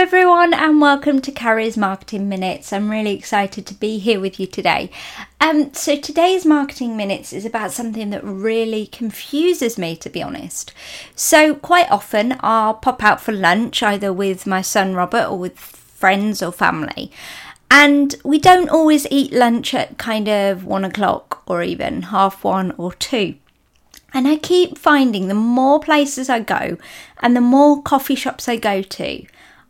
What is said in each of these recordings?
everyone, and welcome to Carrie's Marketing Minutes. I'm really excited to be here with you today. Um, so, today's Marketing Minutes is about something that really confuses me, to be honest. So, quite often I'll pop out for lunch either with my son Robert or with friends or family. And we don't always eat lunch at kind of one o'clock or even half one or two. And I keep finding the more places I go and the more coffee shops I go to,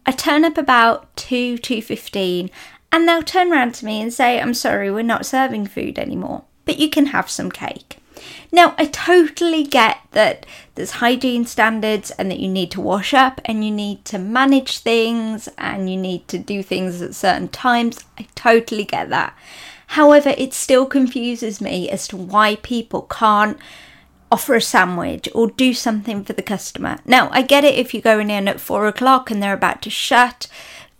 I turn up about 2 2:15 and they'll turn around to me and say, "I'm sorry, we're not serving food anymore, but you can have some cake." Now, I totally get that there's hygiene standards and that you need to wash up and you need to manage things and you need to do things at certain times. I totally get that. However, it still confuses me as to why people can't offer a sandwich or do something for the customer. Now, I get it if you're going in at four o'clock and they're about to shut,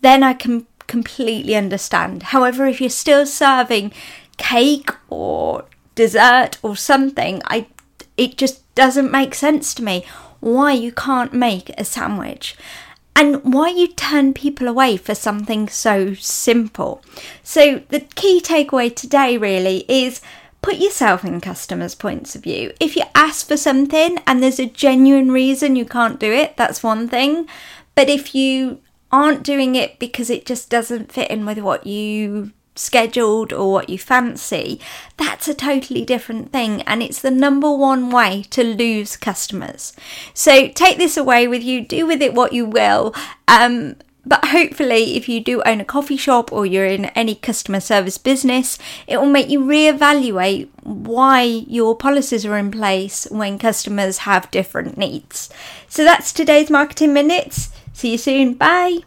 then I can completely understand. However, if you're still serving cake or dessert or something, I it just doesn't make sense to me why you can't make a sandwich and why you turn people away for something so simple. So the key takeaway today really is put yourself in customers' points of view. If you ask for something and there's a genuine reason you can't do it, that's one thing. But if you aren't doing it because it just doesn't fit in with what you scheduled or what you fancy, that's a totally different thing. And it's the number one way to lose customers. So take this away with you, do with it what you will. Um, but hopefully, if you do own a coffee shop or you're in any customer service business, it will make you reevaluate why your policies are in place when customers have different needs. So that's today's marketing minutes. See you soon. Bye.